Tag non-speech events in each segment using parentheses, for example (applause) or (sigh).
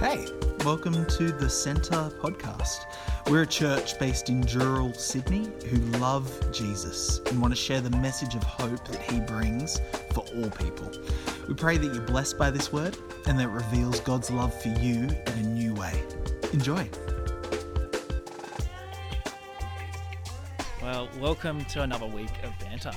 Hey, welcome to the Centre podcast. We're a church based in Dural, Sydney, who love Jesus and want to share the message of hope that he brings for all people. We pray that you're blessed by this word and that it reveals God's love for you in a new way. Enjoy. Well, welcome to another week of banter.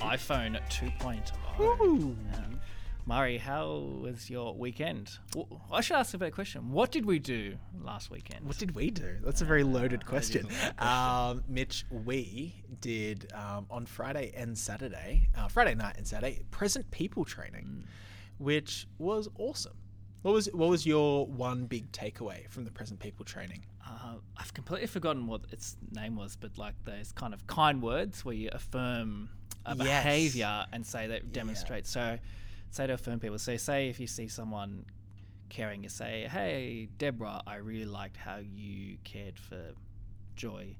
iPhone 2.0. Ooh. Um, Murray, how was your weekend? Well, I should ask a better question. What did we do last weekend? What did we do? That's a very loaded that is question. Um, Mitch, we did um, on Friday and Saturday, uh, Friday night and Saturday, present people training, which was awesome. What was what was your one big takeaway from the present people training? Uh, I've completely forgotten what its name was, but like those kind of kind words where you affirm a Yes. behavior and say that demonstrates. So, say to affirm people. So, say if you see someone caring, you say, "Hey, Deborah, I really liked how you cared for Joy.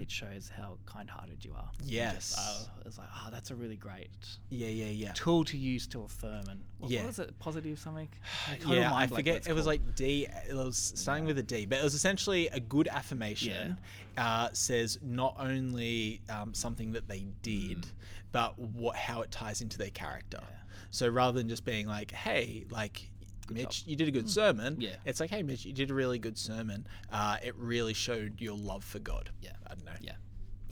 It shows how kind-hearted you are." Just, Yes. uh, it's like, oh, that's a really great Yeah, yeah, yeah. tool to use to affirm and what, Yeah. what was it? Positive something? (sighs) Yeah, I forget. what it was called. like D. It was starting with a D, but it was essentially a good affirmation. Uh, says not only um, something that they did, but what how it ties into their character. So rather than just being like, "Hey, like." Mitch, you did a good sermon. Yeah. It's like, hey, Mitch, you did a really good sermon. Uh, it really showed your love for God. Yeah. I don't know. yeah.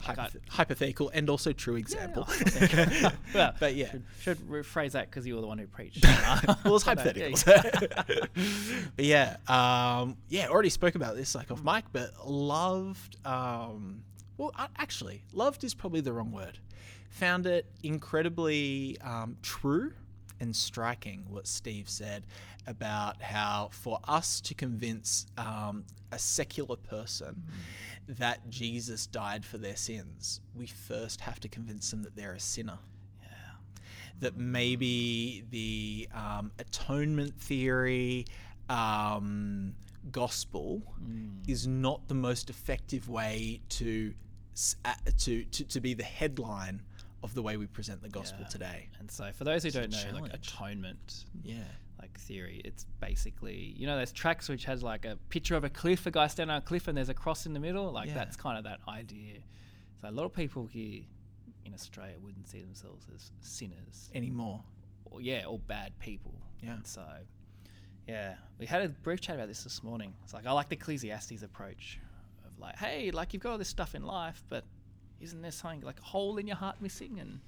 Hypoth- hypothetical and also true example. (laughs) (laughs) well, but yeah. should, should rephrase that because you were the one who preached. (laughs) well, it's But, hypotheticals. but yeah, um, yeah, already spoke about this like off mic, but loved. Um, well, actually, loved is probably the wrong word. Found it incredibly um, true and striking what Steve said about how for us to convince um, a secular person that Jesus died for their sins, we first have to convince them that they're a sinner that maybe the um, atonement theory um, gospel is not the most effective way to, uh, to to to be the headline of the way we present the gospel Yeah. today. And so, for those who don't know, like atonement, Yeah. Like theory, it's basically you know there's tracks which has like a picture of a cliff, a guy standing on a cliff, and there's a cross in the middle. Like Yeah. that's kind of that idea. So a lot of people here in Australia wouldn't see themselves as sinners, Anymore. or yeah, or bad people. Yeah. And so, yeah, we had a brief chat about this this morning. It's like I like the Ecclesiastes approach of like, hey, like you've got all this stuff in life, but isn't there something like a hole in your heart missing? And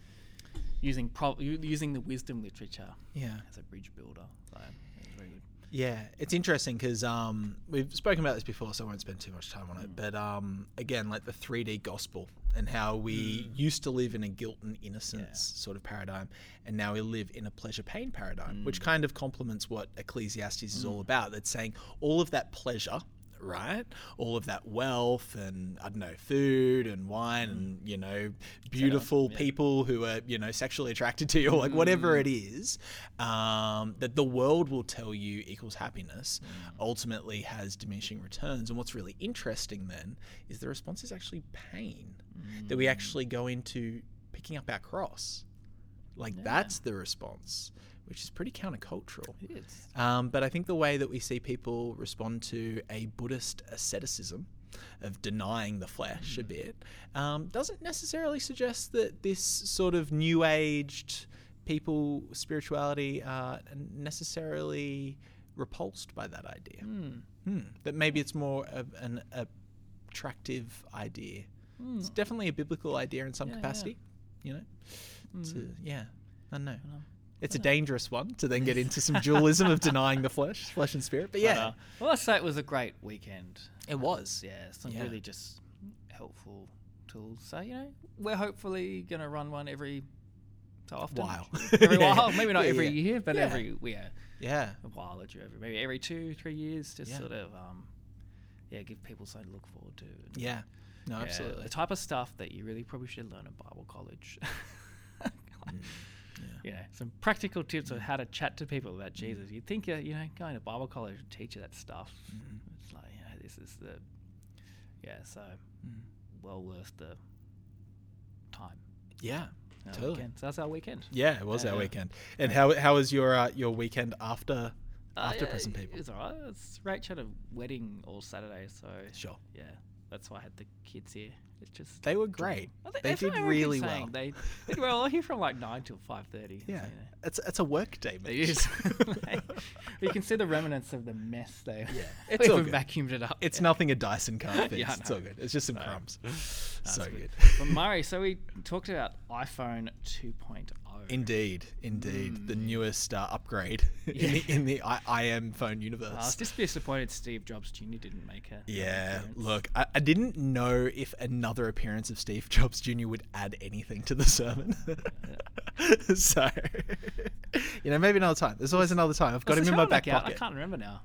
using pro- using the wisdom literature Yeah. as a bridge builder. So it's very good. Yeah, it's interesting because um, we've spoken about this before, so I won't spend too much time on it. But um, again, like the 3D gospel and how we used to live in a guilt and innocence Yeah. sort of paradigm, and now we live in a pleasure pain paradigm, which kind of complements what Ecclesiastes is all about. That's saying all of that pleasure. Right, all of that wealth and I don't know, food and wine and mm. you know, beautiful yeah. people who are you know sexually attracted to you, like whatever mm. it is, um, that the world will tell you equals happiness, mm. ultimately has diminishing returns. And what's really interesting then is the response is actually pain, that we actually go into picking up our cross. Like that's the response, which is pretty countercultural. It is. Um, but I think the way that we see people respond to a Buddhist asceticism of denying the flesh a bit um, doesn't necessarily suggest that this sort of new aged people spirituality are necessarily repulsed by that idea. Hmm. That maybe it's more of an attractive idea. It's definitely a biblical idea in some Yeah, yeah. capacity, you know. To, yeah, I don't know. It's a dangerous one to then get into some dualism of denying the flesh, flesh and spirit. But But, yeah, uh, well, let's say it was a great weekend. It was. Yeah, some Yeah. really just helpful tools. So you know, we're hopefully gonna run one every so often. While. (laughs) every (laughs) Yeah. while, maybe not Yeah, every yeah. year, but every yeah, yeah, a while or two, every maybe every two, three years, just sort of um, yeah, give people something to look forward to. and, yeah. No, absolutely. the type of stuff that you really probably should learn at Bible college. (laughs) Mm, you know, some practical tips on how to chat to people about Jesus. You'd think, uh, you know, going to Bible college would teach you that stuff. Mm-hmm. It's like, you know, this is the, yeah, so Mm. well worth the time. Yeah, our totally. Weekend. So that's our weekend. Yeah, it was Yeah, our yeah. weekend. And how how was your uh, your weekend after Uh, after yeah, present people. It's alright. It's Rach had a wedding all Saturday, so Sure. yeah, that's why I had the kids here. It's just They were great. Think They did really well. They they did well here from like nine till five thirty. Yeah, it's it's a work day, It mate. is. (laughs) (laughs) you can see the remnants of the mess they. Yeah, (laughs) it's all good. vacuumed it up. It's yeah. nothing a Dyson can't fix. Yeah, It's all good. It's just some No. crumbs. So good. good. But Murray, so we talked about iPhone 2.0. Indeed, indeed, the Mm. newest uh, upgrade (laughs) (laughs) in the in the I, IM phone universe. I was just disappointed Steve Jobs Jr. didn't make it. Yeah, look, I, I didn't know if another appearance of Steve (laughs) Jobs Jr. would add anything to the sermon. so, you know, maybe another time. There's always another time. I've got Was him in my back pocket. I can't remember now.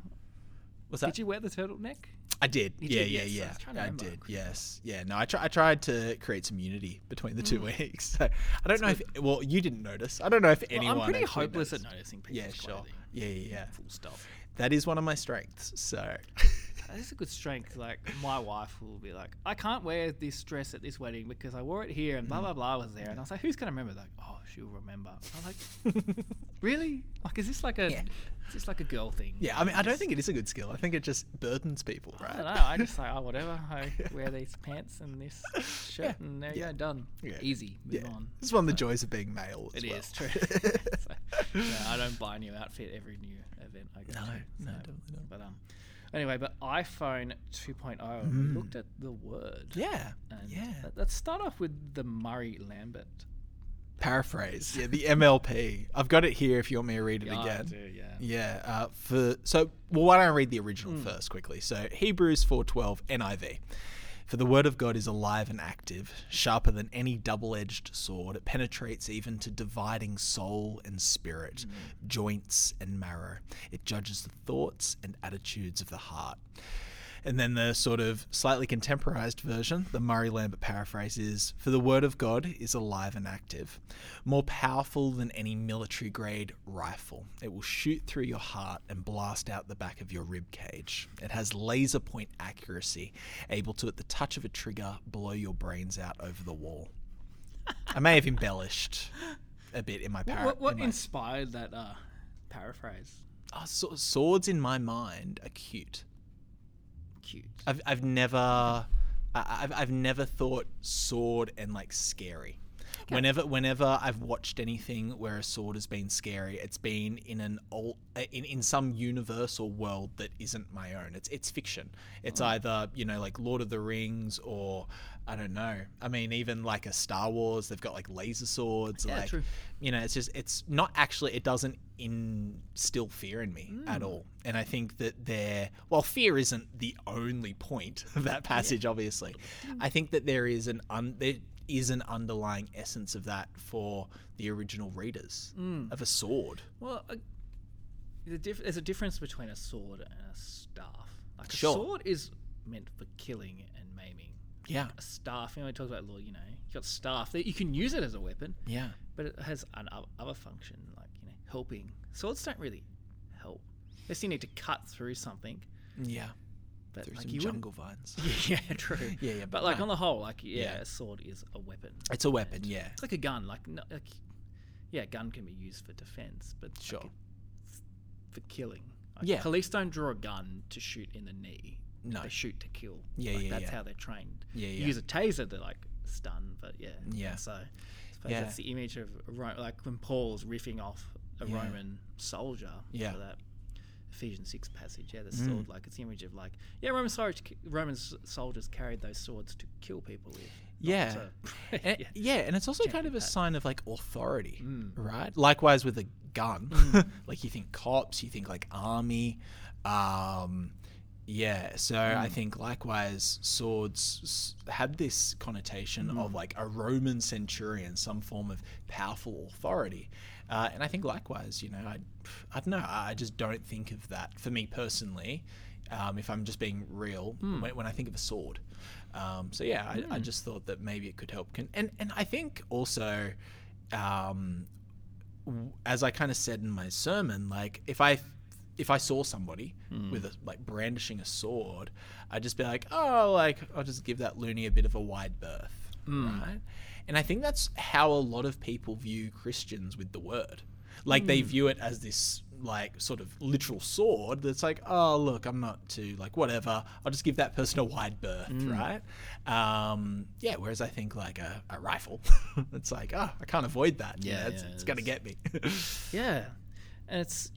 What's that? Did you wear the turtleneck? I did. You yeah, did, yeah, yes. I yeah. was trying to I remember. did. Yes. Yeah. No, I, try, I tried to create some unity between the two Mm. weeks. (laughs) So I don't know if well, you didn't notice. I don't know if Well, anyone. I'm pretty hopeless noticed. at noticing people's Yeah, sure. clothing. Yeah, yeah, yeah. Full stop. That is one of my strengths. So. (laughs) That is a good strength. Like my wife will be like, I can't wear this dress at this wedding because I wore it here and blah blah blah was there. And I was like, who's gonna remember? Like, oh, she'll remember. I was like, (laughs) really? Like, is this like a, Yeah. is this like a girl thing? Yeah, I mean, I don't think it is a good skill. I think it just burdens people, I right? don't know. I just say, oh, whatever. I (laughs) wear these pants and this (laughs) shirt, Yeah, and there yeah. you go, done. Yeah. Easy. Move on. It's one of the So- joys of being male. As It well. is true. so, I don't buy a new outfit every new event I go No, to. no, definitely not. But um, anyway, but iPhone 2.0. Mm. We looked at the word. Yeah, And yeah. let- Let's start off with the Murray Lambert. Paraphrase. (laughs) Yeah, the MLP. I've got it here. If you want me to read it Yeah, again. do, yeah. Yeah. Uh, for so, well, why don't I read the original Mm. first quickly? So Hebrews four twelve NIV. For the word of God is alive and active, sharper than any double-edged sword. It penetrates even to dividing soul and spirit, joints and marrow. It judges the thoughts and attitudes of the heart. And then the sort of slightly contemporized version, the Murray Lambert paraphrase is For the word of God is alive and active, more powerful than any military grade rifle. It will shoot through your heart and blast out the back of your rib cage. It has laser point accuracy, able to, at the touch of a trigger, blow your brains out over the wall. I may have embellished a bit in my What, par- what, what in my- inspired that uh, paraphrase? Oh, so- swords in my mind are cute. Cute. I've I've never I've I've never thought sword and like scary. Whenever whenever I've watched anything where a sword has been scary, it's been in an old uh, in, in some universe or world that isn't my own. It's it's fiction. It's Oh. either you know like Lord of the Rings or I don't know. I mean even like a Star Wars, they've got like laser swords. Yeah, like true. you know, it's just it's not actually it doesn't instill fear in me at Mm. all. And I think that there well, fear isn't the only point of that passage, obviously. I think that there is an un, there is an underlying essence of that for the original readers Mm. of a sword. Well, uh, the diff- there's a difference between a sword and a staff. Like a Sure. sword is meant for killing. Yeah. A staff, you know, we talk about law. You know, you got staff that you can use it as a weapon, Yeah. but it has an other function, like you know, helping. Swords don't really help. Unless you need to cut through something. Yeah. But Through like some jungle vines. (laughs) Yeah, true. (laughs) Yeah, yeah, But like no. on the whole, like yeah, Yeah. a sword is a weapon. It's a weapon, And yeah. It's like a gun. Like, no, like yeah, a gun can be used for defense, but like, Sure. for killing. Like, Yeah. Police don't draw a gun to shoot in the knee. No. They shoot to kill. Yeah, like, yeah, That's yeah. how they're trained. Yeah, You use a taser to like stun, but yeah. Yeah. So I Yeah. that's the image of a Ro- like when Paul's riffing off a Yeah. Roman soldier Yeah. for that Ephesians six passage. Yeah, the Mm. sword. Like it's the image of like yeah, Roman soldiers, Roman soldiers carried those swords to kill people with. Yeah. to- (laughs) And, yeah. yeah, and it's also kind of a sign of like authority, Mm. right? Likewise with a gun, Mm. (laughs) like you think cops, you think like army, um, yeah. So I Mm. think likewise swords had this connotation of Mm. like a Roman centurion, some form of powerful authority, uh, and I think likewise, you know, I, I don't know, I just don't think of that for me personally. Um, if I'm just being real, Mm. when, when I think of a sword, um, so yeah, I, I Mm. just thought that maybe it could help. Con- and and I think also, um, as I kind of said in my sermon, like if I if I saw somebody Mm. with a like brandishing a sword, I'd just be like, oh, like I'll just give that loony a bit of a wide berth, Mm. right? And I think that's how a lot of people view Christians with the word. Like they Mm. view it as this like sort of literal sword that's like oh look i'm not too like whatever i'll just give that person a wide berth right um yeah whereas i think like a, a rifle (laughs) it's like oh i can't avoid that yeah, it's, yeah, it's gonna get me (laughs) Yeah, and it's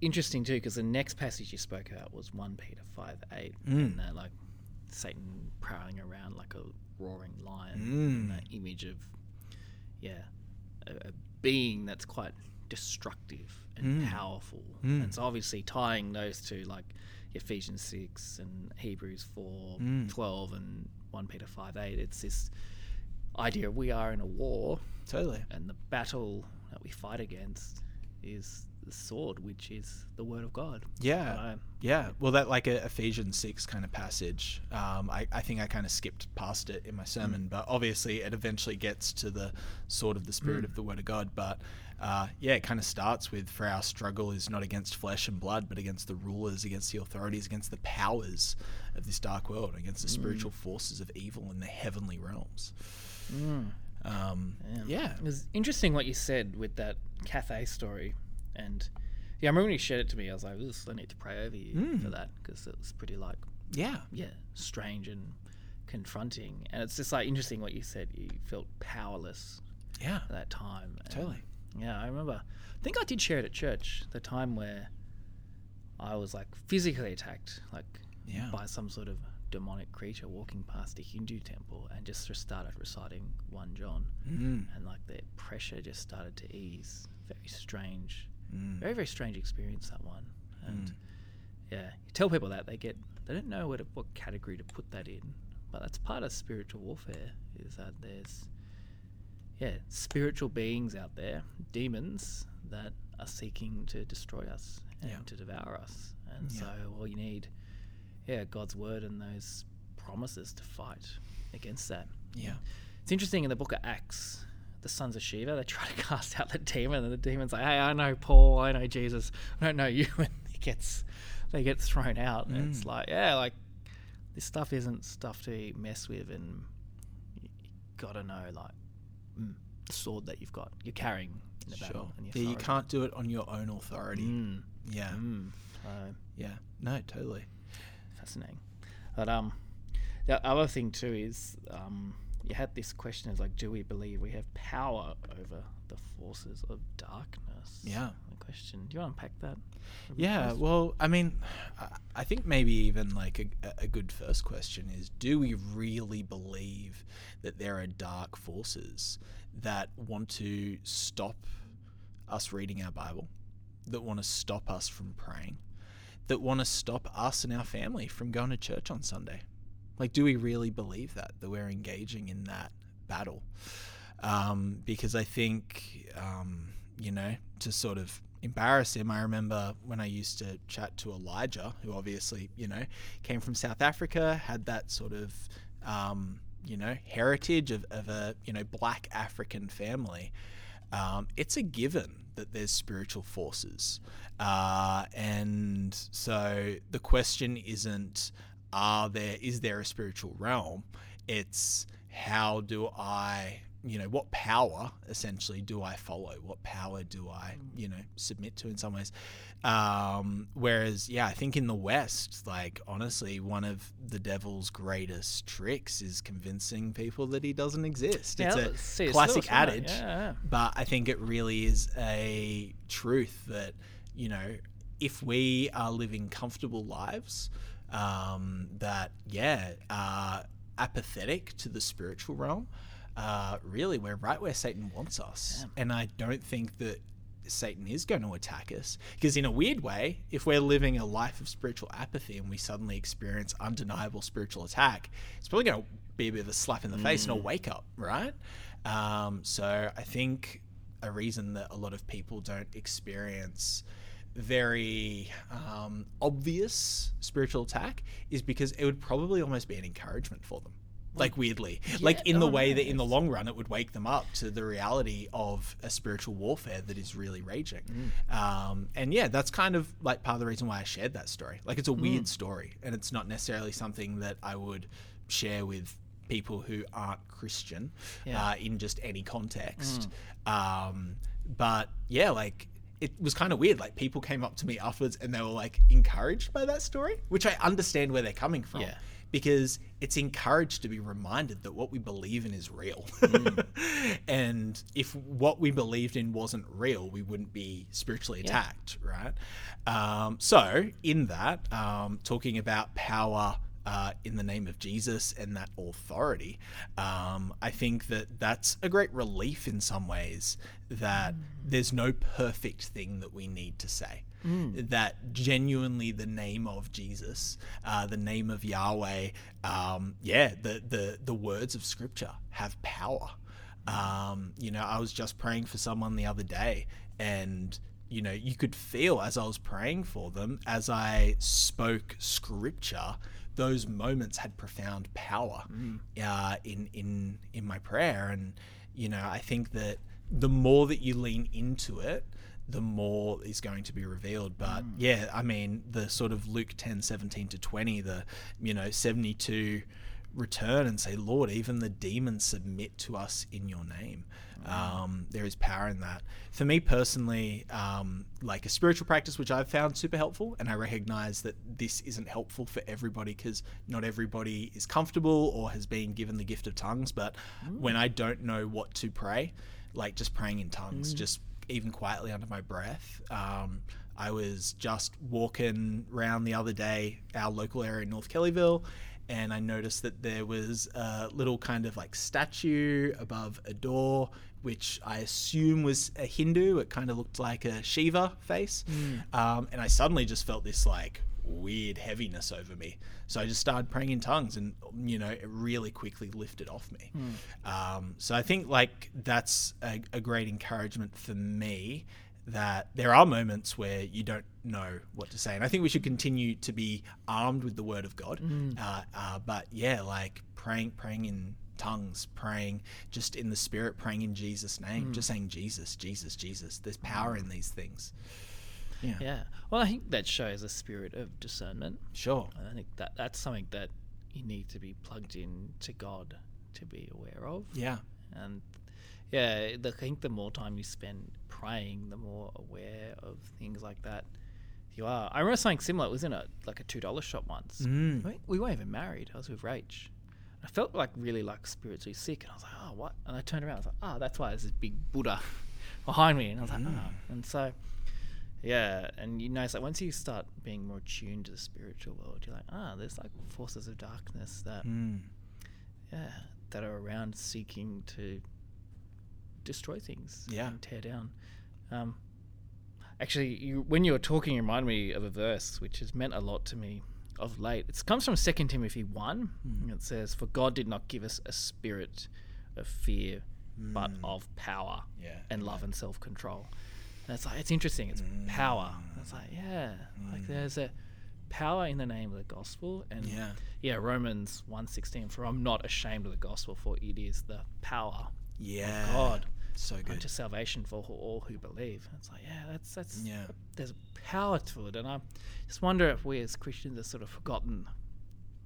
interesting too because the next passage you spoke about was one Peter five eight, hmm. and that like Satan prowling around like a roaring lion, and hmm. that image of yeah, a, a being that's quite destructive and hmm. powerful, and so obviously tying those two like Ephesians six and Hebrews four twelve and one Peter five eight, it's this idea we are in a war totally. and the battle that we fight against is the sword, which is the word of God. Yeah. Uh, Yeah. Well, that like a Ephesians 6 kind of passage, um, I, I think I kind of skipped past it in my sermon, but obviously it eventually gets to the sword of the Spirit of the Word of God. But uh, yeah, it kind of starts with For our struggle is not against flesh and blood, but against the rulers, against the authorities, against the powers of this dark world, against the spiritual forces of evil in the heavenly realms. Um, yeah. It was interesting what you said with that Cathay story, and yeah, I remember when you shared it to me. I was like, "Ooh, I need to pray over you for that because it was pretty like Yeah. yeah, strange and confronting." And it's just like interesting what you said. You felt powerless Yeah. at that time. and- Totally. Yeah, I remember. I think I did share it at church. The time where I was like physically attacked, like Yeah. by some sort of demonic creature walking past a Hindu temple, and just started reciting one John, Mm. and like the pressure just started to ease. Very strange, Mm. very very strange experience that one. And yeah, you tell people that they get they don't know what what category to put that in, but that's part of spiritual warfare. Is that there's yeah, spiritual beings out there, demons that are seeking to destroy us and Yeah. to devour us. And Yeah. so all you need, yeah, God's word and those promises to fight against that. Yeah. It's interesting in the book of Acts, the sons of Sceva, they try to (laughs) cast out the demon, and the demon's like, Hey, I know Paul, I know Jesus, I don't know you (laughs) and it gets they get thrown out. And it's like, yeah, like this stuff isn't stuff to mess with and you gotta know like mm, the sword that you've got you're carrying in the Sure. battle. And Yeah, you can't do it on your own authority. Mm, Yeah. mm. So, Yeah. No, totally. fascinating. But um, the other thing too is um, you had this question is like, do we believe we have power over the forces of darkness? Yeah. The question. Do you want to unpack that? Yeah, well, I mean, I- I think maybe even like a, a good first question is do we really believe that there are dark forces that want to stop us reading our Bible, that want to stop us from praying, that want to stop us and our family from going to church on Sunday? Like, do we really believe that, that we're engaging in that battle? Um, because I think, um, you know, to sort of embarrass him, I remember when I used to chat to Elijah, who obviously, you know, came from South Africa, had that sort of, um, you know, heritage of, of a, you know, black African family. Um, it's a given that there's spiritual forces. Uh, and so the question isn't, are there, is there a spiritual realm? It's how do I you know what power essentially do i follow what power do i you know submit to in some ways um whereas yeah i think in the west like honestly one of the devil's greatest tricks is convincing people that he doesn't exist Yeah, it's a classic Lewis, adage Yeah, yeah. but i think it really is a truth that you know if we are living comfortable lives um, that yeah are apathetic to the spiritual realm uh, really we're right where satan wants us. And i don't think that satan is going to attack us because in a weird way if we're living a life of spiritual apathy and we suddenly experience undeniable spiritual attack it's probably going to be a bit of a slap in the face and a wake up right? Um, so i think a reason that a lot of people don't experience very um, obvious spiritual attack is because it would probably almost be an encouragement for them. Like weirdly, like in the oh, way that in the long run it would wake them up to the reality of a spiritual warfare that is really raging. Um, and yeah, that's kind of like part of the reason why I shared that story. Like it's a weird story, and it's not necessarily something that I would share with people who aren't Christian Yeah. uh, in just any context. Um, but yeah, like it was kind of weird. Like people came up to me afterwards and they were like encouraged by that story, which I understand where they're coming from. Yeah. Because it's encouraged to be reminded that what we believe in is real. (laughs) and if what we believed in wasn't real, we wouldn't be spiritually Yeah. attacked, right? Um, so, in that, um, talking about power uh, in the name of Jesus and that authority, um, I think that that's a great relief in some ways that there's no perfect thing that we need to say. That genuinely the name of Jesus, uh, the name of Yahweh, um, yeah, the, the, the words of Scripture have power. Um, you know, I was just praying for someone the other day, and you know, you could feel as I was praying for them, as I spoke scripture, those moments had profound power uh, in in in my prayer, and you know, I think that the more that you lean into it, the more is going to be revealed. But yeah, I mean, the sort of Luke 10, 17 to 20, the, you know, 72 return and say, Lord, even the demons submit to us in your name. Um, there is power in that. For me personally, um, like a spiritual practice, which I've found super helpful, and I recognize that this isn't helpful for everybody because not everybody is comfortable or has been given the gift of tongues. But when I don't know what to pray, like just praying in tongues, just even quietly under my breath. Um, I was just walking around the other day, our local area in North Kellyville, and I noticed that there was a little kind of like statue above a door, which I assume was a Hindu. It kind of looked like a Shiva face. Um, and I suddenly just felt this like weird heaviness over me. So I just started praying in tongues, and you know, it really quickly lifted off me. Um, so I think like that's a, a great encouragement for me that there are moments where you don't know what to say, and I think we should continue to be armed with the Word of God. Uh, uh, but yeah, like praying, praying in tongues, praying just in the Spirit, praying in Jesus' name, just saying Jesus, Jesus, Jesus. There's power in these things. Yeah, Yeah. Well, I think that shows a spirit of discernment. sure. And I think that that's something that you need to be plugged in to God to be aware of. Yeah, And yeah, the, I think the more time you spend praying, the more aware of things like that you are. I remember something similar. It was in a like a two dollar shop once. Mm. Mean, we weren't even married. I was with Rach. I felt like really like spiritually sick, and I was like, "Oh, what?" And I turned around. I was like, "Oh, that's why there's this big Buddha (laughs) behind me." And I was like, no. "Oh." And so, yeah, and you notice like once you start being more attuned to the spiritual world, you're like, "Ah, there's like forces of darkness that, Mm. yeah, that are around seeking to destroy things, Yeah. and tear down." Um, actually, you, when you were talking, you reminded me of a verse which has meant a lot to me of late. It comes from 2 Timothy 1. and It says, For God did not give us a spirit of fear, but hmm. of power Yeah, and love and self control. And it's like, it's interesting. It's hmm. power. And it's like, yeah, like there's a power in the name of the gospel. And Yeah. yeah, Romans 1.16, For I'm not ashamed of the gospel, for it is the power Yeah. of God So good. unto salvation for all who believe. It's like, yeah, that's that's Yeah. there's power to it, and I just wonder if we as Christians have sort of forgotten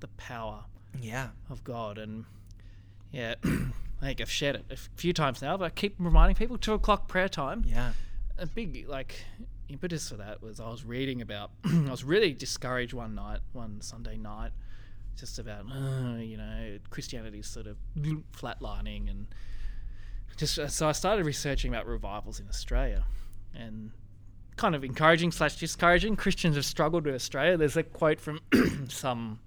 the power Yeah. of God. And yeah, (clears throat) I think I've shared it a few times now, but I keep reminding people two o'clock prayer time. Yeah. A big like impetus for that was I was reading about. (clears throat) I was really discouraged one night, one Sunday night, just about uh, you know Christianity's sort of flatlining and just uh, so I started researching about revivals in Australia, and kind of encouraging slash discouraging. Christians have struggled with Australia. There's a quote from (coughs) some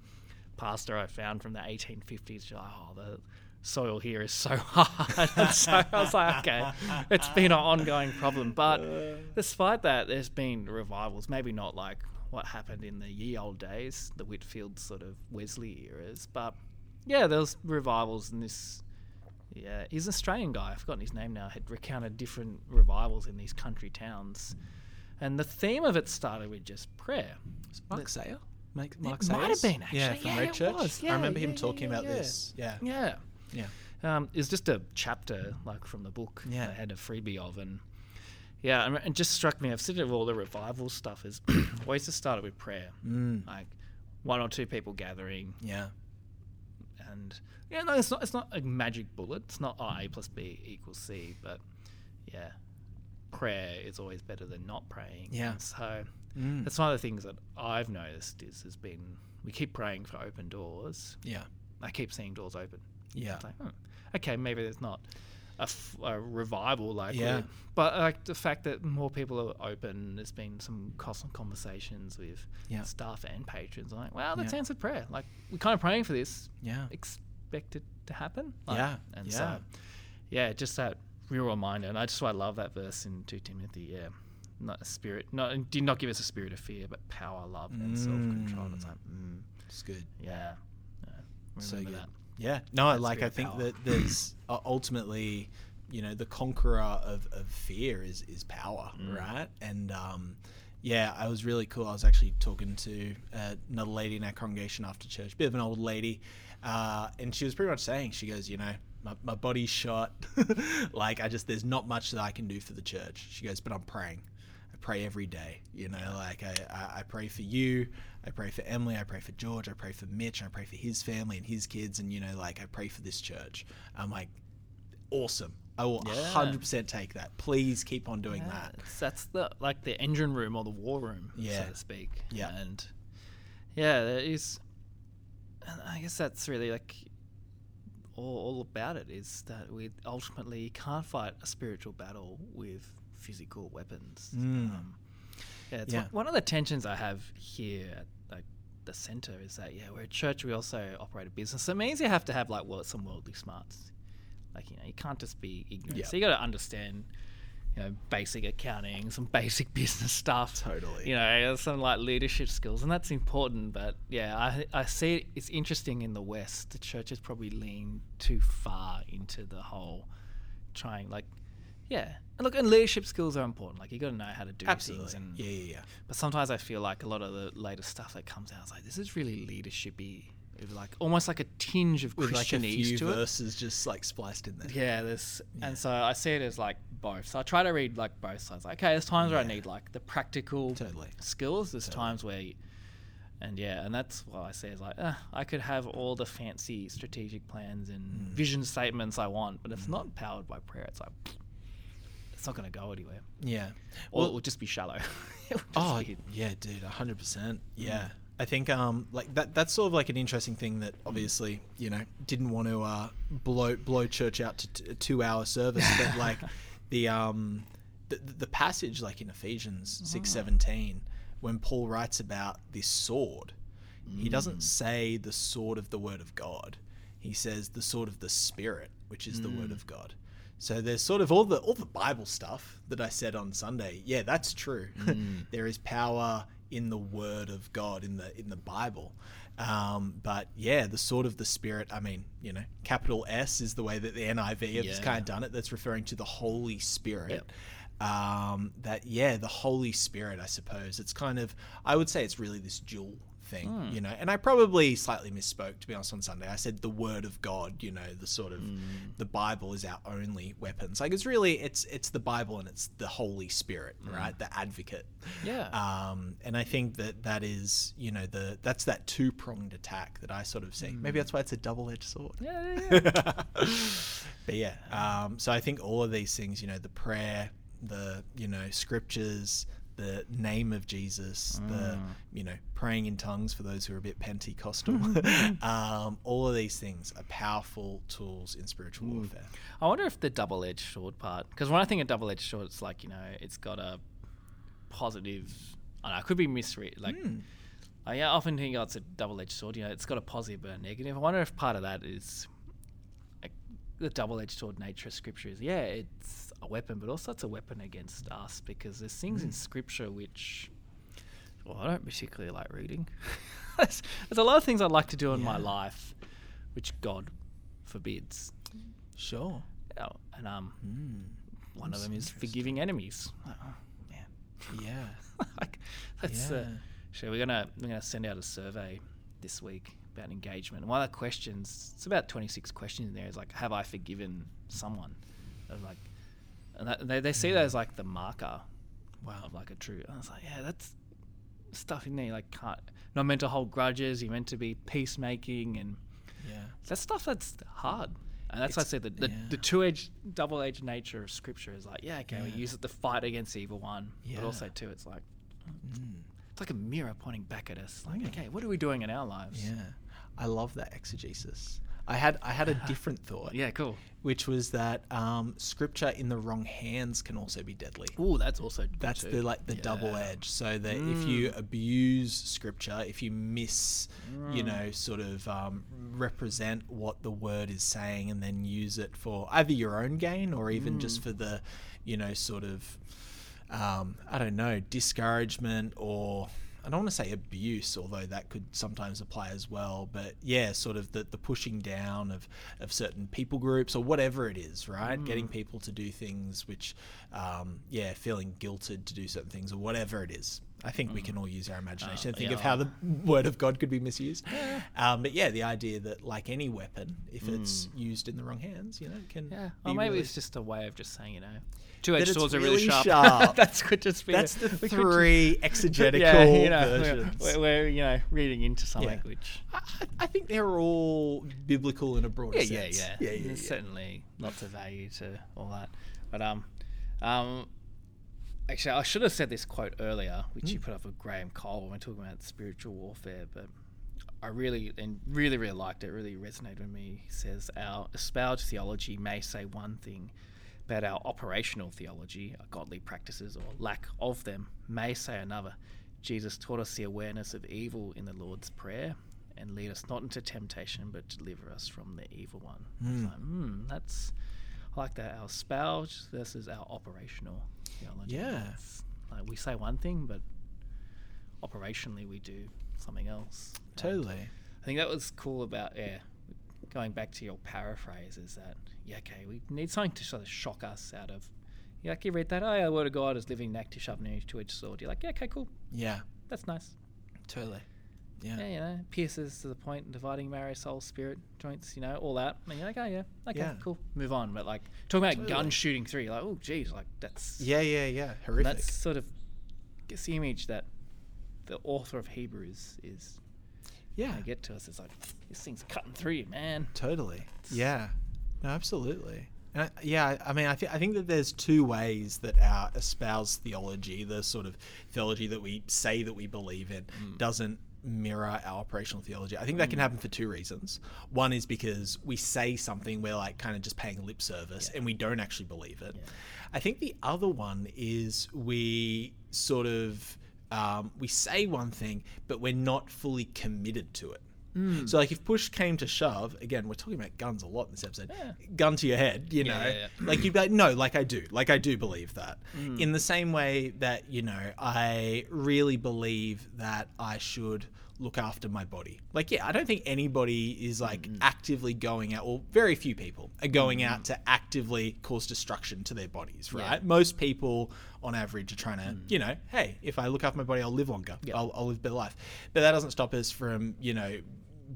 pastor I found from the 1850s. Like, oh, the soil here is so (laughs) hard. so I was like, okay, it's been an ongoing problem. But despite that, there's been revivals. Maybe not like what happened in the ye old days, the Whitefield sort of Wesley eras, but yeah, there was revivals in this. Yeah, he's an Australian guy. I've forgotten his name now. Had recounted different revivals in these country towns, and the theme of it started with just prayer. Mark Sayer? Mark, It might have been, actually. Yeah, from Yeah, Red Church. was. I Yeah, remember him talking yeah, about yeah. this. Yeah. Yeah, Yeah. um, it's just a chapter like from the book. Yeah. I had a freebie of, and yeah, and it just struck me. I've seen it with all the revival stuff is (clears throat) always to start with prayer, Mm. like one or two people gathering, Yeah. And yeah, no, it's not. It's not a magic bullet. It's not oh, A plus B equals C, but yeah, prayer is always better than not praying. Yeah. And so Mm. that's one of the things that I've noticed is has been we keep praying for open doors. Yeah. I keep seeing doors open. Yeah. It's like, hmm, okay, maybe there's not a, f- a revival like Yeah. but like the fact that more people are open, there's been some constant conversations with Yeah. staff and patrons. I'm like, wow, that's Yeah. answered prayer. Like we're kind of praying for this, Yeah. expect it to happen. Like, Yeah, and yeah. so yeah, just that real reminder, and I just I love that verse in two Timothy. Yeah. Not a spirit, not did not give us a spirit of fear, but power, love, and self control. It's Mm. like, mm, It's good. yeah, yeah. So good. that. Yeah. No, I That like. I think power. that there's uh, ultimately, you know, the conqueror of, of fear is is power, Mm. right? And um, yeah, I was really cool. I was actually talking to uh, another lady in our congregation after church, bit of an old lady, uh, and she was pretty much saying, she goes, you know. My, my body's shot. (laughs) like I just there's not much that I can do for the church. She goes, but I'm praying. I pray every day. You know, like I, I, I pray for you. I pray for Emily. I pray for George. I pray for Mitch. I pray for his family and his kids. And, you know, like I pray for this church. I'm like, awesome. I will Yeah. 100% take that. Please keep on doing Yeah, that. That's the like the engine room or the war room, Yeah. so to speak. Yeah. and yeah, there is. And I guess that's really like all, all about it is that we ultimately can't fight a spiritual battle with physical weapons. Mm. Um, yeah, it's Yeah. One, one of the tensions I have here at the center is that yeah, we're a church. We also operate a business. So it means you have to have like well some worldly smarts. Like you know, you can't just be ignorant. Yeah. So you got to understand, you know, basic accounting, some (laughs) basic business stuff. Totally. You know, some like leadership skills, and that's important. But yeah, I I see it, it's interesting in the West. The church has probably leaned too far into the whole trying like. Yeah, and look, and leadership skills are important. Like you got to know how to do Absolutely. things. And yeah, yeah, yeah. but sometimes I feel like a lot of the latest stuff that comes out is like this is really leadershipy, with like almost like a tinge of With like a Christianese few to it. verses just like spliced in there. Yeah, this, Yeah. and so I see it as like both. So I try to read like both sides. Like, okay, there's times where I need like the practical Totally. skills. There's Totally. times where, you, and yeah, and that's what I say is like, uh, I could have all the fancy strategic plans and Mm. vision statements I want, but if it's not powered by prayer, it's like it's not going to go anywhere, Yeah. or Well- it will just be shallow. (laughs) Just Oh be- yeah, dude, hundred percent. Yeah, I think um like that that's sort of like an interesting thing that obviously you know didn't want to uh blow blow church out to t- a two hour service, but (laughs) like the um the, the passage like in Ephesians six seventeen when Paul writes about this sword, he doesn't say the sword of the word of God. He says the sword of the spirit, which is the word of God. So there's sort of all the all the Bible stuff that I said on Sunday. Yeah, that's true. (laughs) there is power in the Word of God in the in the Bible. Um, but yeah, the sword of the Spirit. I mean, you know, capital S is the way that the NIV has Yeah. kind of done it. That's referring to the Holy Spirit. Yep. Um, that yeah, the Holy Spirit. I suppose it's kind of. I would say it's really this dual thing, Hmm. you know. And I probably slightly misspoke to be honest on Sunday. I said the Word of God. You know, the sort of Hmm. the Bible is our only weapons. Like it's really it's it's the Bible and it's the Holy Spirit, Hmm. right? The Advocate. yeah. Um, and I think that that is you know the that's that two pronged attack that I sort of see. Maybe that's why it's a double edged sword. yeah, yeah, (laughs) yeah. but yeah, um, so I think all of these things, you know, the prayer, the you know scriptures, the name of Jesus, the you know praying in tongues for those who are a bit Pentecostal, (laughs) (laughs) um, all of these things are powerful tools in spiritual warfare. I wonder if the double-edged sword part, because when I think of double-edged sword, it's like you know, it's got a positive. I don't know, I could be misread. Like, Hmm. I often think oh, it's a double-edged sword. You know, it's got a positive positive but a negative. I wonder if part of that is like, the double-edged sword nature of Scripture is yeah, it's a weapon, but also it's a weapon against us because there's things Hmm. in Scripture which. Well, I don't particularly like reading. (laughs) there's, there's a lot of things I'd like to do in my life, which God forbids. Sure. Oh, and um, Mm. one of them is forgiving enemies. Oh, man, Yeah. (laughs) like that's yeah. uh, so we're gonna we're gonna send out a survey this week about engagement. And one of the questions, it's about twenty six questions in there, is like, have I forgiven someone? Of like, and that, they they see that as like the marker wow. of like a true. I was like, yeah, that's stuff in there. Like, can't not meant to hold grudges. You're meant to be peacemaking, and Yeah. that's stuff that's hard. And that's why I It's- said the, the, yeah. the two-edged, double-edged nature of Scripture is like, yeah, okay, we use it to fight against the evil one, Yeah. but also too, it's like Mm. it's like a mirror pointing back at us. Like, okay, what are we doing in our lives? Yeah, I love that exegesis. I had I had a different thought, Yeah, cool. which was that um, scripture in the wrong hands can also be deadly. Oh, that's also That's too. the like the Yeah. double edge. So that if you abuse scripture, if you miss, you know, sort of um, represent what the word is saying, and then use it for either your own gain or even just for the, you know, sort of, um, I don't know, discouragement or. I don't want to say abuse, although that could sometimes apply as well. But yeah, sort of the, the pushing down of, of certain people groups or whatever it is, right? Getting people to do things which, um, yeah, feeling guilted to do certain things or whatever it is. I think we can all use our imagination and think of how the (laughs) word of God could be misused. Um, but yeah, the idea that like any weapon, if it's used in the wrong hands, you know, can Yeah. be Or maybe really- it's just a way of just saying, you know, two-edged swords are really really sharp. sharp. (laughs) that's could just be. that's the three (laughs) exegetical yeah, you know, versions. we're, we're, you know reading into some Yeah. language. I, I- think they're all biblical in a broader Yeah, yeah, sense. yeah. yeah, yeah, There's yeah. certainly lots of value to all that. But um, um, actually, I should have said this quote earlier, which Hmm. you put up with Graham Cole when we're talking about spiritual warfare. But I really and really, really liked it. Really resonated with me. He says our espoused theology may say one thing, but our operational theology, our godly practices or lack of them, may say another. Jesus taught us the awareness of evil in the Lord's Prayer and lead us not into temptation, but deliver us from the evil one. It's like, hmm, that's I like that. Our spouse versus our operational theology. Yeah. It's like we say one thing, but operationally we do something else. And Totally. I think that was cool about yeah. Going back to your paraphrase is that yeah okay we need something to sort of shock us out of yeah like you read that oh yeah the word of God is living neck to sharp two edged sword you're like yeah okay cool Yeah, that's nice totally. Yeah. yeah you know pierces to the point dividing marrow soul spirit joints you know all that and you're like oh yeah okay Yeah. cool move on but like talking about Totally. gun shooting through you're like oh geez like that's Yeah, yeah, yeah. Horrific. that's sort of gets the image that the author of Hebrews is yeah, get to us. It's like this thing's cutting through you, man. totally. Yeah. No, absolutely. And I, yeah, I mean, I think I think that there's two ways that our espoused theology, the sort of theology that we say that we believe in, mm. doesn't mirror our operational theology. I think that can happen for two reasons. One is because we say something, we're like kind of just paying lip service, and we don't actually believe it. I think the other one is we sort of um, we say one thing, but we're not fully committed to it. Mm. So, like, if push came to shove, again, we're talking about guns a lot in this episode. Yeah. Gun to your head, you know, yeah, yeah. like you'd be like, no, like I do, like I do believe that. Mm. In the same way that you know, I really believe that I should look after my body. Like, yeah, I don't think anybody is like mm-hmm. actively going out, or very few people are going out mm-hmm. to actively cause destruction to their bodies, right? Most people, on average, are trying to, mm. you know, hey, if I look after my body, I'll live longer, I'll, I'll live a better life. But that doesn't stop us from, you know,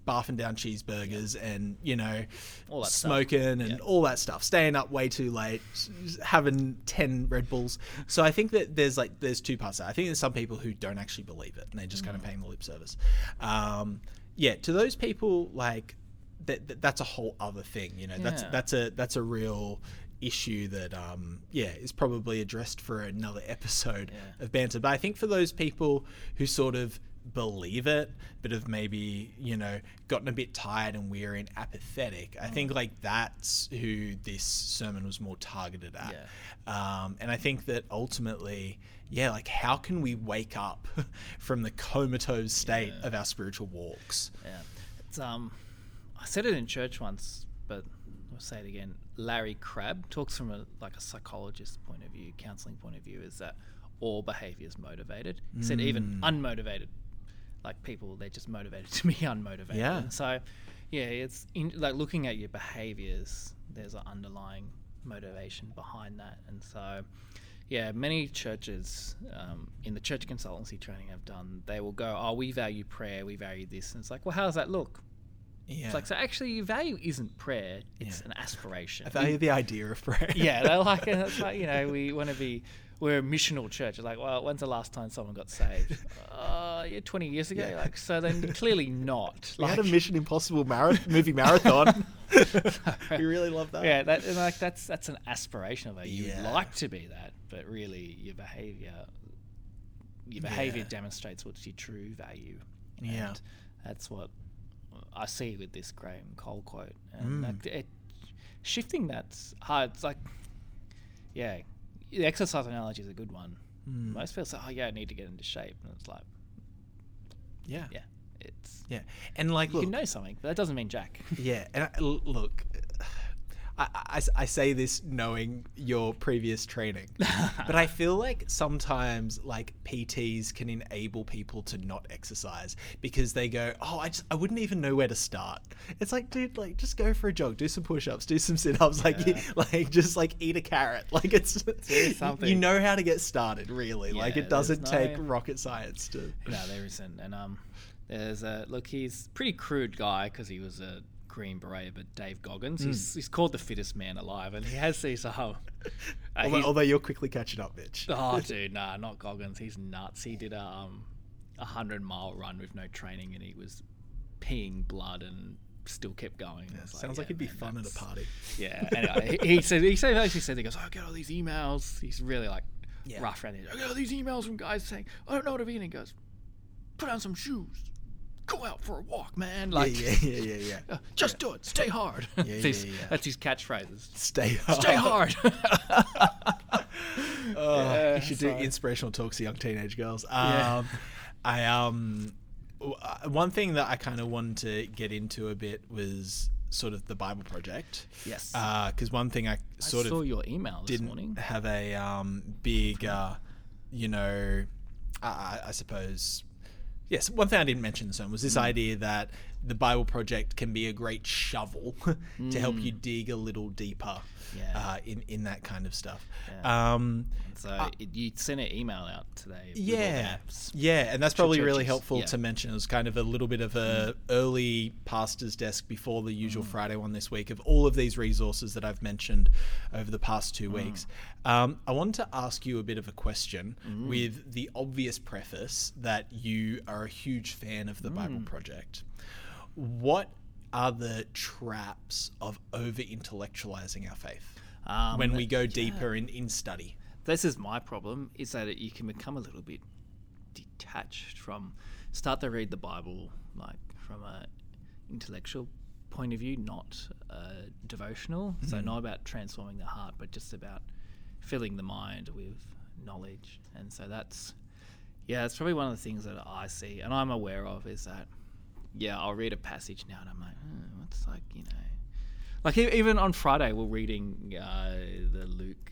barfing down cheeseburgers and you know All that stuff. smoking and all that stuff staying up way too late having 10 red bulls so i think that there's like there's two parts there. i think there's some people who don't actually believe it and they're just kind Mm. of paying the lip service um, yeah to those people like that, that that's a whole other thing you know that's Yeah. that's a that's a real issue that um yeah is probably addressed for another (laughs) episode Yeah. of banter but i think for those people who sort of believe it but have maybe you know gotten a bit tired and weary and apathetic i Mm. think like that's who this sermon was more targeted at um, and i think that ultimately yeah like how can we wake up (laughs) from the comatose state of our spiritual walks Yeah, it's um, I said it in church once, but I'll say it again. Larry Crabb talks from a like a psychologist's point of view, counseling point of view, is that all behavior is motivated. He said even Mm. unmotivated, like people, they're just motivated (laughs) to be unmotivated. Yeah. So, yeah, it's in, like looking at your behaviors. There's an underlying motivation behind that, and so. Yeah, many churches um, in the church consultancy training I've done, they will go, "Oh, we value prayer, we value this," and it's like, "Well, how does that look?" yeah It's like, so actually, your value isn't prayer; it's Yeah. an aspiration. i value the idea of prayer yeah, they like it. (laughs) It's like you know, we want to be. We're a missional church. Like, well, when's the last time someone got saved? (laughs) Uh, yeah, twenty years ago. Yeah. Like, so then (laughs) clearly not. we Like, had a mission impossible movie marathon (laughs) we really love that. Yeah, that and like that's that's an aspiration of it. You Yeah. would like to be that, but really your behavior your behavior demonstrates what's your true value. Yeah. That's what I see with this Graham Cole quote. And Mm. that, it, shifting that's hard. It's like, yeah, the exercise analogy is a good one. Mm. Most people say, "Oh yeah, I need to get into shape," and it's like, Yeah. yeah, it's Yeah. And like, you look, can know something, but that doesn't mean jack. Yeah, and I, look, I, I, I say this knowing your previous training, (laughs) but I feel like sometimes like PTs can enable people to not exercise because they go, oh, I just I wouldn't even know where to start. It's like, dude, like just go for a jog, do some push-ups, do some sit-ups, like Yeah. (laughs) like just like eat a carrot, (laughs) like it's something. you know how to get started, really. like it doesn't there's take rocket science to. No, there isn't. And um, there's a look. He's pretty crude guy because he was a Green Beret, but Dave Goggins. He's, he's called the fittest man alive, and he has these. Uh, uh, Although, although you're quickly catching up, bitch. oh, (laughs) dude, nah, not Goggins. He's nuts. He did a um, hundred mile run with no training, and he was peeing blood and still kept going. Was Sounds yeah, like it'd be man, fun at a party. Yeah. (laughs) Anyway, he he said he said actually said he goes, oh, I get all these emails. He's really like Yeah. rough around the I get all these emails from guys saying, I don't know what to be. And he goes, put on some shoes, go out for a walk, man. Like, yeah, yeah, yeah, yeah. (laughs) "Uh, just do it, stay hard. yeah, That's his- yeah. That's his catchphrases. Stay hard. Stay hard. (laughs) (laughs) Oh, Yeah, you should do inspirational talks to young teenage girls. Yeah. Um, I um, uh, one thing that I kind of wanted to get into a bit was sort of the Bible project. yes. Uh, because one thing I I sort saw of your email this didn't morning. have a um, big, uh, you know, I, I suppose. Yes, one thing I didn't mention sermon was this Mm. idea that the Bible project can be a great shovel (laughs) to help Mm. you dig a little deeper Yeah. uh, in in that kind of stuff. Yeah. Um, So uh, it, you sent an email out today. with all the yeah, yeah, and that's probably really helpful yeah. to mention. It was kind of a little bit of a early pastor's desk before the Mm. usual Friday one this week of all of these resources that I've mentioned over the past Mm. two weeks. Um, I wanted to ask you a bit of a question Mm. with the obvious preface that you are a huge fan of the Mm. Bible Project. What are the traps of over intellectualizing our faith Um, when we go yeah. deeper in, in study? this is my problem is that you can become a little bit detached from start to read the bible like from a intellectual point of view not uh, devotional so not about transforming the heart but just about filling the mind with knowledge and so that's yeah that's probably one of the things that i see and i'm aware of is that yeah i'll read a passage now and i'm like hmm, what's like you know? Like even on Friday, we're reading uh, the Luke,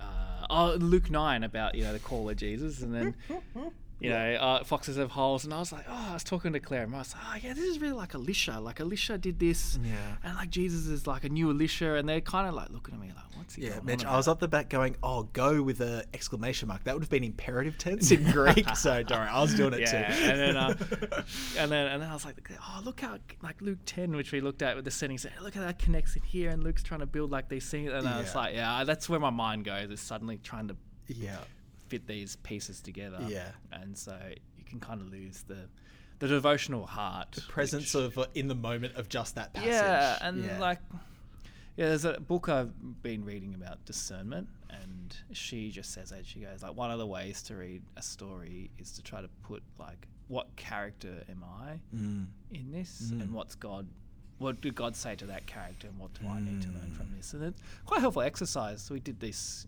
uh, oh Luke nine about you know the call of Jesus, and then (laughs) you know uh, foxes have holes, and I was like, oh, I was talking to Claire, and I was like, oh yeah, this is really like Elisha. Like Elisha did this, Yeah. and like Jesus is like a new Elisha. and they're kind of like looking at me like, what's he? Yeah, Mitch, I was up the back going, "Oh, go with a exclamation mark." That would have been imperative tense in (laughs) Greek. so don't worry, I was doing it yeah, too. and then uh, (laughs) and then and then I was like, oh look how like Luke ten, which we looked at with the settings, look how that connects in here, and Luke's trying to build like these things, and I was like, yeah, that's where my mind goes, is suddenly trying to yeah, fit these pieces together. Yeah. and so you can kind of lose the the devotional heart, the presence which- of uh, in the moment of just that passage. yeah, and Yeah. like. Yeah, there's a book I've been reading about discernment, and she just says that she goes like one of the ways to read a story is to try to put like what character am I Mm. in this, Mm. and what's God, what did God say to that character, and what do I need to learn Mm. from this? And it's quite a helpful exercise. So we did this.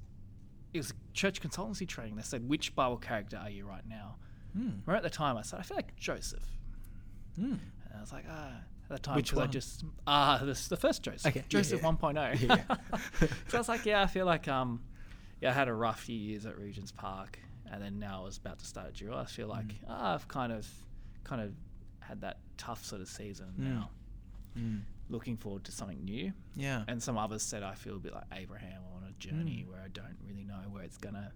It was church consultancy training. They said, "Which Bible character are you right now?" Mm. Right at the time, I said, "I feel like Joseph." Mm. And I was like, ah, at the time, Which 'cause I just ah, this the first Joseph, Okay, Joseph yeah. 1.0. Yeah, yeah. (laughs) (laughs) so I was like, yeah, I feel like um, yeah, I had a rough few years at Regent's Park, and then now I was about to start at Dural. I feel like Mm. ah, I've kind of, kind of had that tough sort of season Mm. now. Mm. Looking forward to something new. Yeah. And some others said I feel a bit like Abraham on a journey Mm. where I don't really know where it's gonna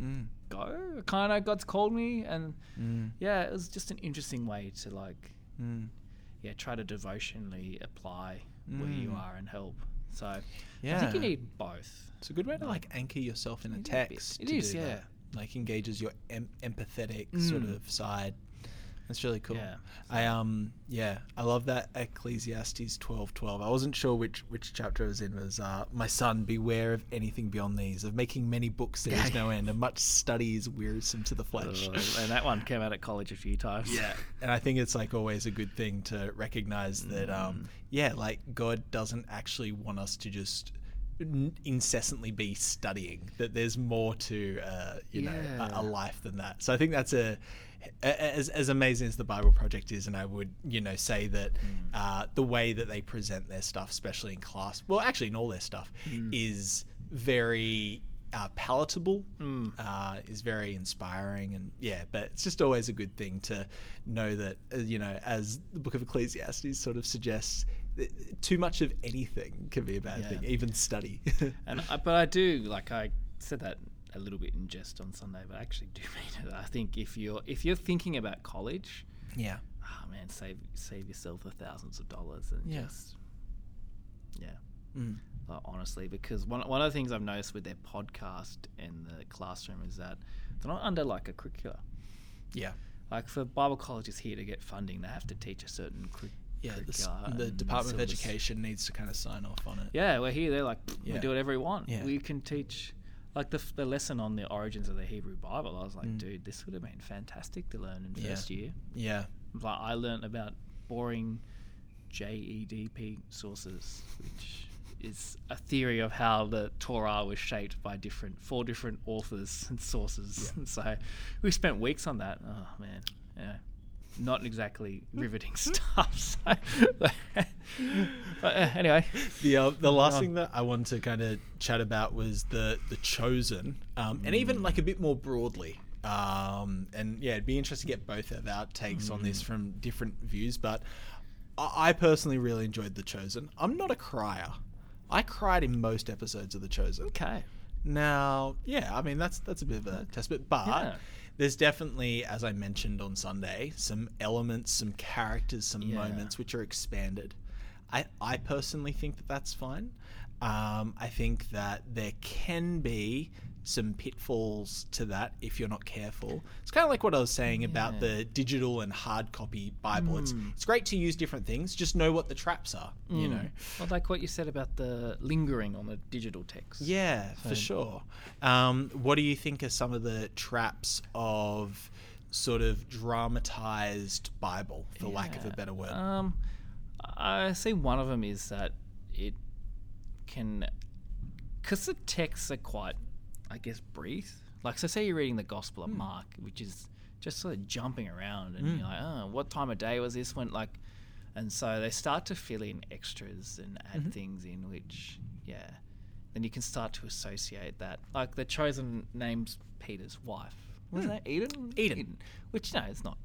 Mm. go. Kind of God's called me, and Mm. yeah, it was just an interesting way to like Mm. yeah, try to devotionally apply where you Mm. are and help. So yeah. I think you need both. It's a good way to like anchor yourself in a It is a bit- text. it to yeah. that. Like engages your em- empathetic sort Mm. of side. That's really cool. Yeah. I um yeah, I love that Ecclesiastes twelve twelve. I wasn't sure which which chapter it was in. It was uh, my son, beware of anything beyond these, of making many books there is no (laughs) end, and much study is wearisome to the flesh. And that one came out at college a few times. yeah, and I think it's like always a good thing to recognize that Mm. um yeah, like God doesn't actually want us to just incessantly be studying that there's more to uh, you know a, a life than that so i think that's a- as, as amazing as the bible project is and i would you know say that Mm. uh, the way that they present their stuff especially in class well actually in all their stuff Mm. is very uh, palatable Mm. uh, is very inspiring and yeah but it's just always a good thing to know that uh, you know as the book of ecclesiastes sort of suggests too much of anything can be a bad Yeah. thing even study (laughs) And I, but I do like I said that a little bit in jest on Sunday, but I actually do (laughs) mean it. I think if you're if you're thinking about college, yeah oh man, save save yourself the thousands of dollars and Yeah. just yeah. Mm. uh, honestly, because one one of the things I've noticed with their podcast and the classroom is that they're not under like a curricula. yeah Like for Bible colleges here to get funding, they have to teach a certain cur- yeah curricula the department of education needs to kind of sign off on it Yeah, we're here. They're like, Yeah. we do whatever we want. Yeah. We can teach, like the, the lesson on the origins of the Hebrew Bible. I was like, Mm. dude, this would have been fantastic to learn in Yeah. first year. yeah Like I learned about boring JEDP sources, which is a theory of how the Torah was shaped by different four different authors and sources. (laughs) so we spent weeks on that. Oh man, yeah. Not exactly riveting (laughs) stuff. So, (laughs) but uh, anyway, The uh, the last thing that I wanted to kind of chat about was the the chosen, um, and even like a bit more broadly. Um, and yeah, it'd be interesting to get both of our takes on this from different views. But I, I personally really enjoyed the chosen. I'm not a crier. I cried in most episodes of the chosen. okay. Now, yeah, I mean that's that's a bit of a test bit, but Yeah. There's definitely, as I mentioned on Sunday, some elements, some characters, some Yeah. moments which are expanded. I I personally think that that's fine. Um, I think that there can be some pitfalls to that if you're not careful. It's kind of like what I was saying about the digital and hard copy Bible. It's Mm. it's great to use different things. Just know what the traps are. You Mm. know. Well, like what you said about the lingering on the digital text. Yeah, for sure. Um, what do you think are some of the traps of sort of dramatized Bible, for lack of a better word? Um, I see one of them is that can, because the texts are quite, I guess, brief. Like, so say you're reading the Gospel of Mark, which is just sort of jumping around, and Mm. you're like, oh, what time of day was this? When like, and so they start to fill in extras and add Mm-hmm. things in, which, yeah, then you can start to associate that. Like the chosen names Peter's wife. Was Hmm. that Eden? Eden. Which no, it's not.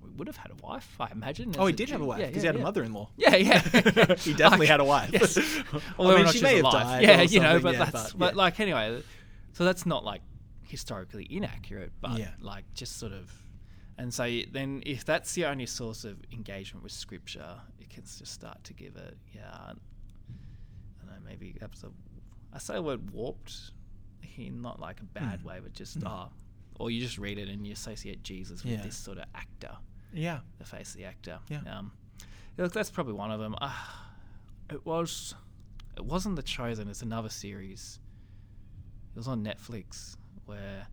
Probably would have had a wife, I imagine. oh, he did have a wife because yeah, he had yeah. a mother-in-law. (laughs) Yeah, yeah. (laughs) he definitely had a (laughs) wife. Yes. I Although mean, not she may have alive. died Yeah, you know, but that's but, like anyway, so that's not like historically inaccurate, but like just sort of. And so then, if that's the only source of engagement with scripture, it can just start to give it, yeah, I don't know, maybe that's a, I say the word warped, in not like a bad Mm. way, but just Mm. ah, or you just read it and you associate Jesus with Yeah. this sort of actor Yeah. the face of the actor. Yeah. Um, look, that's probably one of them. Uh, it was. It wasn't the Chosen. It's another series. It was on Netflix where,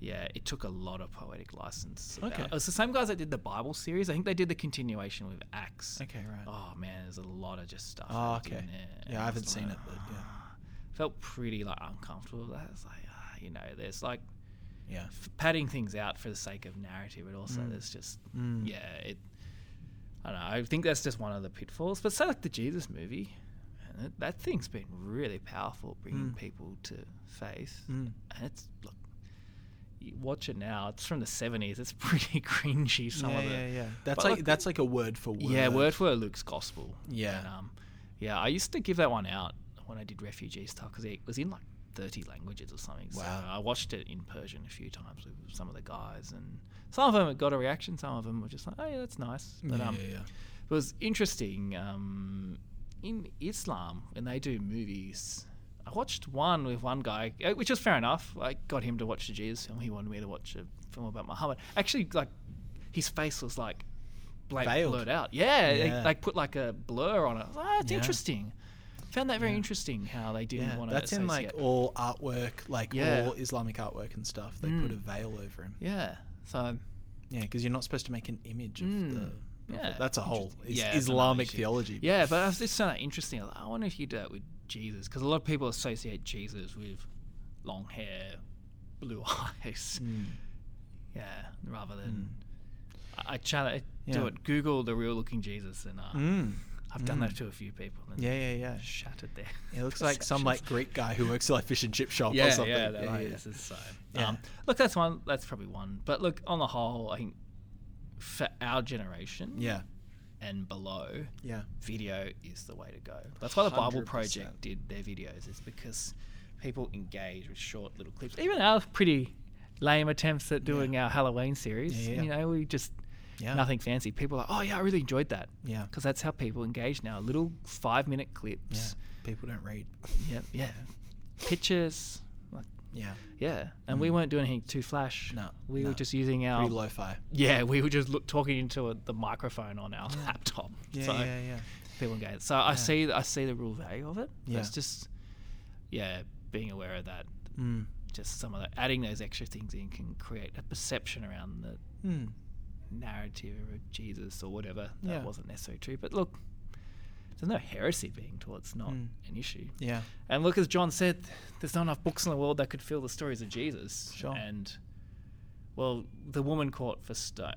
yeah, it took a lot of poetic license. Okay. It was the same guys that did the Bible series. I think they did the continuation with Acts. Okay, right. Oh man, there's a lot of just stuff. Oh, okay. Yeah, I haven't seen like, it, but yeah. Felt pretty like uncomfortable. with That it's like, ah, you know, there's like Yeah. f- padding things out for the sake of narrative, but also Mm. there's just Mm. yeah, it. I don't know. I think that's just one of the pitfalls. But say like the Jesus movie, and it, that thing's been really powerful, bringing Mm. people to faith. Mm. And it's look, you watch it now. It's from the seventies. It's (laughs) pretty cringy. Some yeah, of it. yeah. yeah That's But like look- that's like a word for word. Yeah, word for word Luke's gospel. Yeah. And, um, yeah. I used to give that one out when I did refugee stuff because it was in like thirty languages or something. So Wow. I watched it in Persian a few times with some of the guys, and some of them got a reaction. Some of them were just like, "Oh yeah, that's nice." But yeah, um, yeah, yeah. it was interesting. Um, in Islam, when they do movies, I watched one with one guy, uh, which was fair enough. I got him to watch the Jesus film. He wanted me to watch a film about Muhammad. Actually, like his face was like Veiled. blurred out. Yeah, they, Yeah. like put like a blur on it. Like, oh, it's interesting. Found that very interesting how they didn't Yeah, want to. that's in like all artwork, like Yeah. all Islamic artwork and stuff. They put a veil over him. yeah. So Yeah, because you're not supposed to make an image of Mm, the. yeah, that's a whole is- Yeah, Islamic theology. Yeah, but I was just found that interesting. I like, I wonder if you do that with Jesus, because a lot of people associate Jesus with long hair, blue (laughs) eyes. Mm. Yeah, rather than I, I to Yeah. do it. Google the real looking Jesus, and uh, Mm. I've done that to a few people. And Yeah, yeah, yeah. shattered there. It looks (laughs) like some like Greek guy who works at like fish and chip shop or something. yeah, they're like, this is so. Yeah. Um, look, that's one. That's probably one. But look, on the whole, I think for our generation yeah, and below, yeah. video is the way to go. That's why the Bible 100%. Project did their videos, is because people engage with short little clips. Even our pretty lame attempts at doing our Halloween series, Yeah, yeah. you know, we just Yeah. nothing fancy. People are like, oh yeah, I really enjoyed that. Yeah. because that's how people engage now. Little five minute clips. Yeah, people don't read. Yeah, yeah. Pictures. Like, Yeah, yeah, and we weren't doing anything too flash. Mm. No, we no. were just using our pretty lo-fi. yeah, we were just look, talking into a, the microphone on our laptop. Yeah, so yeah, yeah. people engage. So I see I see the real value of it. Yeah. It's just yeah, being aware of that. Mm. Just some of the adding those extra things in can create a perception around the Mm. Narrative of Jesus or whatever that Yeah. wasn't necessarily true. But look, there's no heresy being taught. It's not Mm. an issue. Yeah, And look, as John said, there's not enough books in the world that could fill the stories of Jesus. Sure. And well, the woman caught for sto-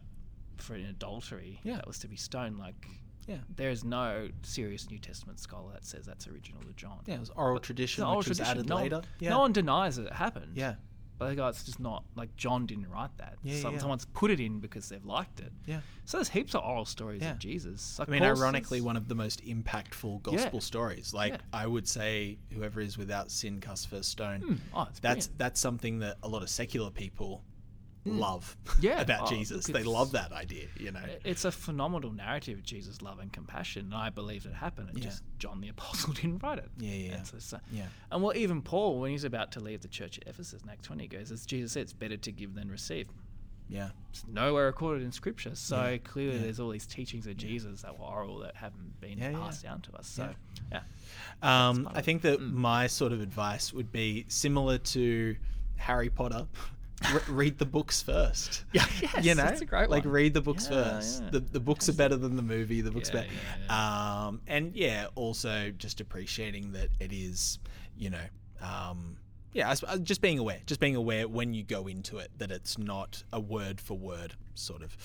for an adultery Yeah. that was to be stoned. Like yeah, there is no serious New Testament scholar that says that's original to John. yeah. It was oral tradition, The which old was tradition. added no, later. Yeah, no one denies that it happened. yeah, But they go, it's just not like John didn't write that. Yeah, Some, yeah. Someone's put it in because they've liked it. yeah. So there's heaps of oral stories Yeah. of Jesus. Like I mean, ironically, one of the most impactful gospel stories. Like Yeah. I would say, whoever is without sin cast first stone. Hmm. Oh, that's brilliant. that's something that a lot of secular people. Love. Yeah. about Oh, Jesus, they love that idea. You know. It's a phenomenal narrative of Jesus' love and compassion, and I believe it happened. And Yeah. just John the Apostle (laughs) didn't write it. Yeah, yeah, And, so, so- Yeah. and well, even Paul, when he's about to leave the church at Ephesus in Acts 20, he goes, as Jesus said, it's better to give than receive. Yeah. It's nowhere recorded in Scripture. So Yeah. clearly Yeah. there's all these teachings of Jesus that were oral that haven't been passed down to us. So, yeah. Um, I think that Mm. my sort of advice would be similar to Harry Potter. Re- read the books first. (laughs) Yeah, (laughs) yes, you know, that's a great like one. read the books Yeah, first. yeah. The the books are better than the movie. The books Yeah, better. yeah, Um, and yeah, also just appreciating that it is, you know, um, yeah, uh, just being aware, just being aware when you go into it that it's not a word for word sort of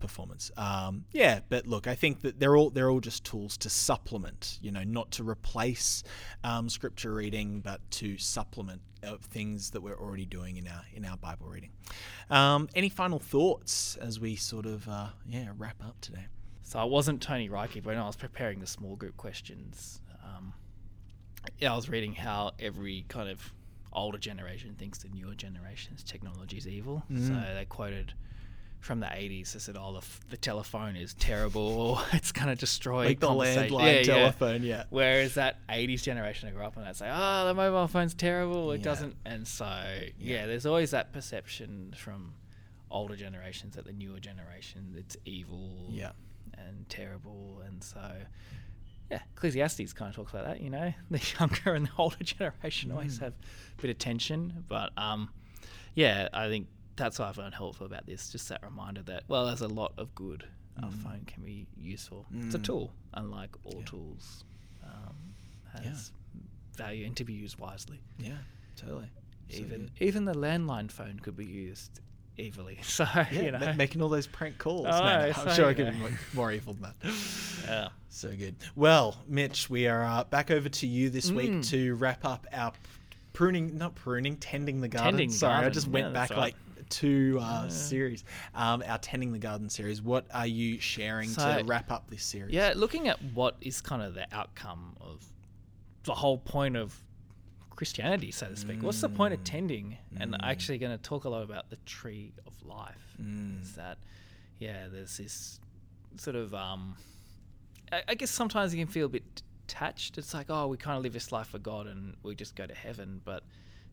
performance. Um, yeah, but look, I think that they're all they're all just tools to supplement, you know, not to replace um, scripture reading, but to supplement uh, things that we're already doing in our in our Bible reading. Um, any final thoughts as we sort of uh, yeah wrap up today? So I wasn't Tony Reinke, but when I was preparing the small group questions, um, yeah, I was reading how every kind of older generation thinks the newer generation's technology is evil. Mm. So they quoted from the 80s, they said, oh, the, f- the telephone is terrible. (laughs) it's going to destroy Like the landline Yeah, yeah. telephone, yeah. Whereas that 80s generation I grew up on, they'd say, oh, the mobile phone's terrible. It Yeah. doesn't. And so, yeah, there's always that perception from older generations that the newer generation, it's evil Yeah. and terrible. And so, yeah, Ecclesiastes kind of talks about that, you know, (laughs) the younger and the older generation always Mm. have a bit of tension. But um, yeah, I think that's what I found helpful about this, just that reminder that, well, there's a lot of good. Our phone can be useful. It's a Mm. tool, unlike all tools. Um, has value and to be used wisely. Yeah, totally. So even even the landline phone could be used evilly. (laughs) So Yeah, you know, ma- making all those prank calls. Oh, No, no, I'm so sure I could be more, more evil than that. yeah. So good. Well, Mitch, we are uh, back over to you this week Mm. to wrap up our pruning, not pruning, tending the garden. Tending Sorry, I just went that's back right. like two uh, series. Um, our tending the garden series. What are you sharing to wrap up this series? Yeah, looking at what is kind of the outcome of the whole point of Christianity, so to speak. What's the point Mm. of tending? And actually going to talk a lot about the tree of life. Mm. Is that, yeah, there's this sort of, um, I, I guess sometimes you can feel a bit detached. It's like, oh, we kind of live this life for God and we just go to heaven. But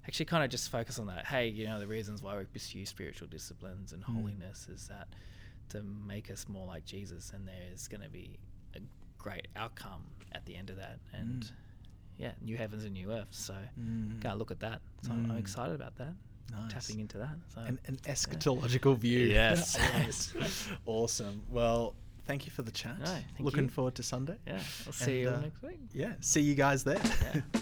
actually, kind of just focus on that. Hey, you know, the reasons why we pursue spiritual disciplines and holiness is that to make us more like Jesus, and there's going to be a great outcome at the end of that. And Mm. Yeah, new heavens and new earth. So Mm. gotta look at that. So I'm- I'm Mm. excited about that. Nice. Tapping into that. So An, an eschatological view. (laughs) Yes, (laughs) yes. awesome. Well, thank you for the chat. No, thank Looking you. forward to Sunday. yeah, I'll see And, you uh, next week. Yeah. See you guys there. Yeah. (laughs)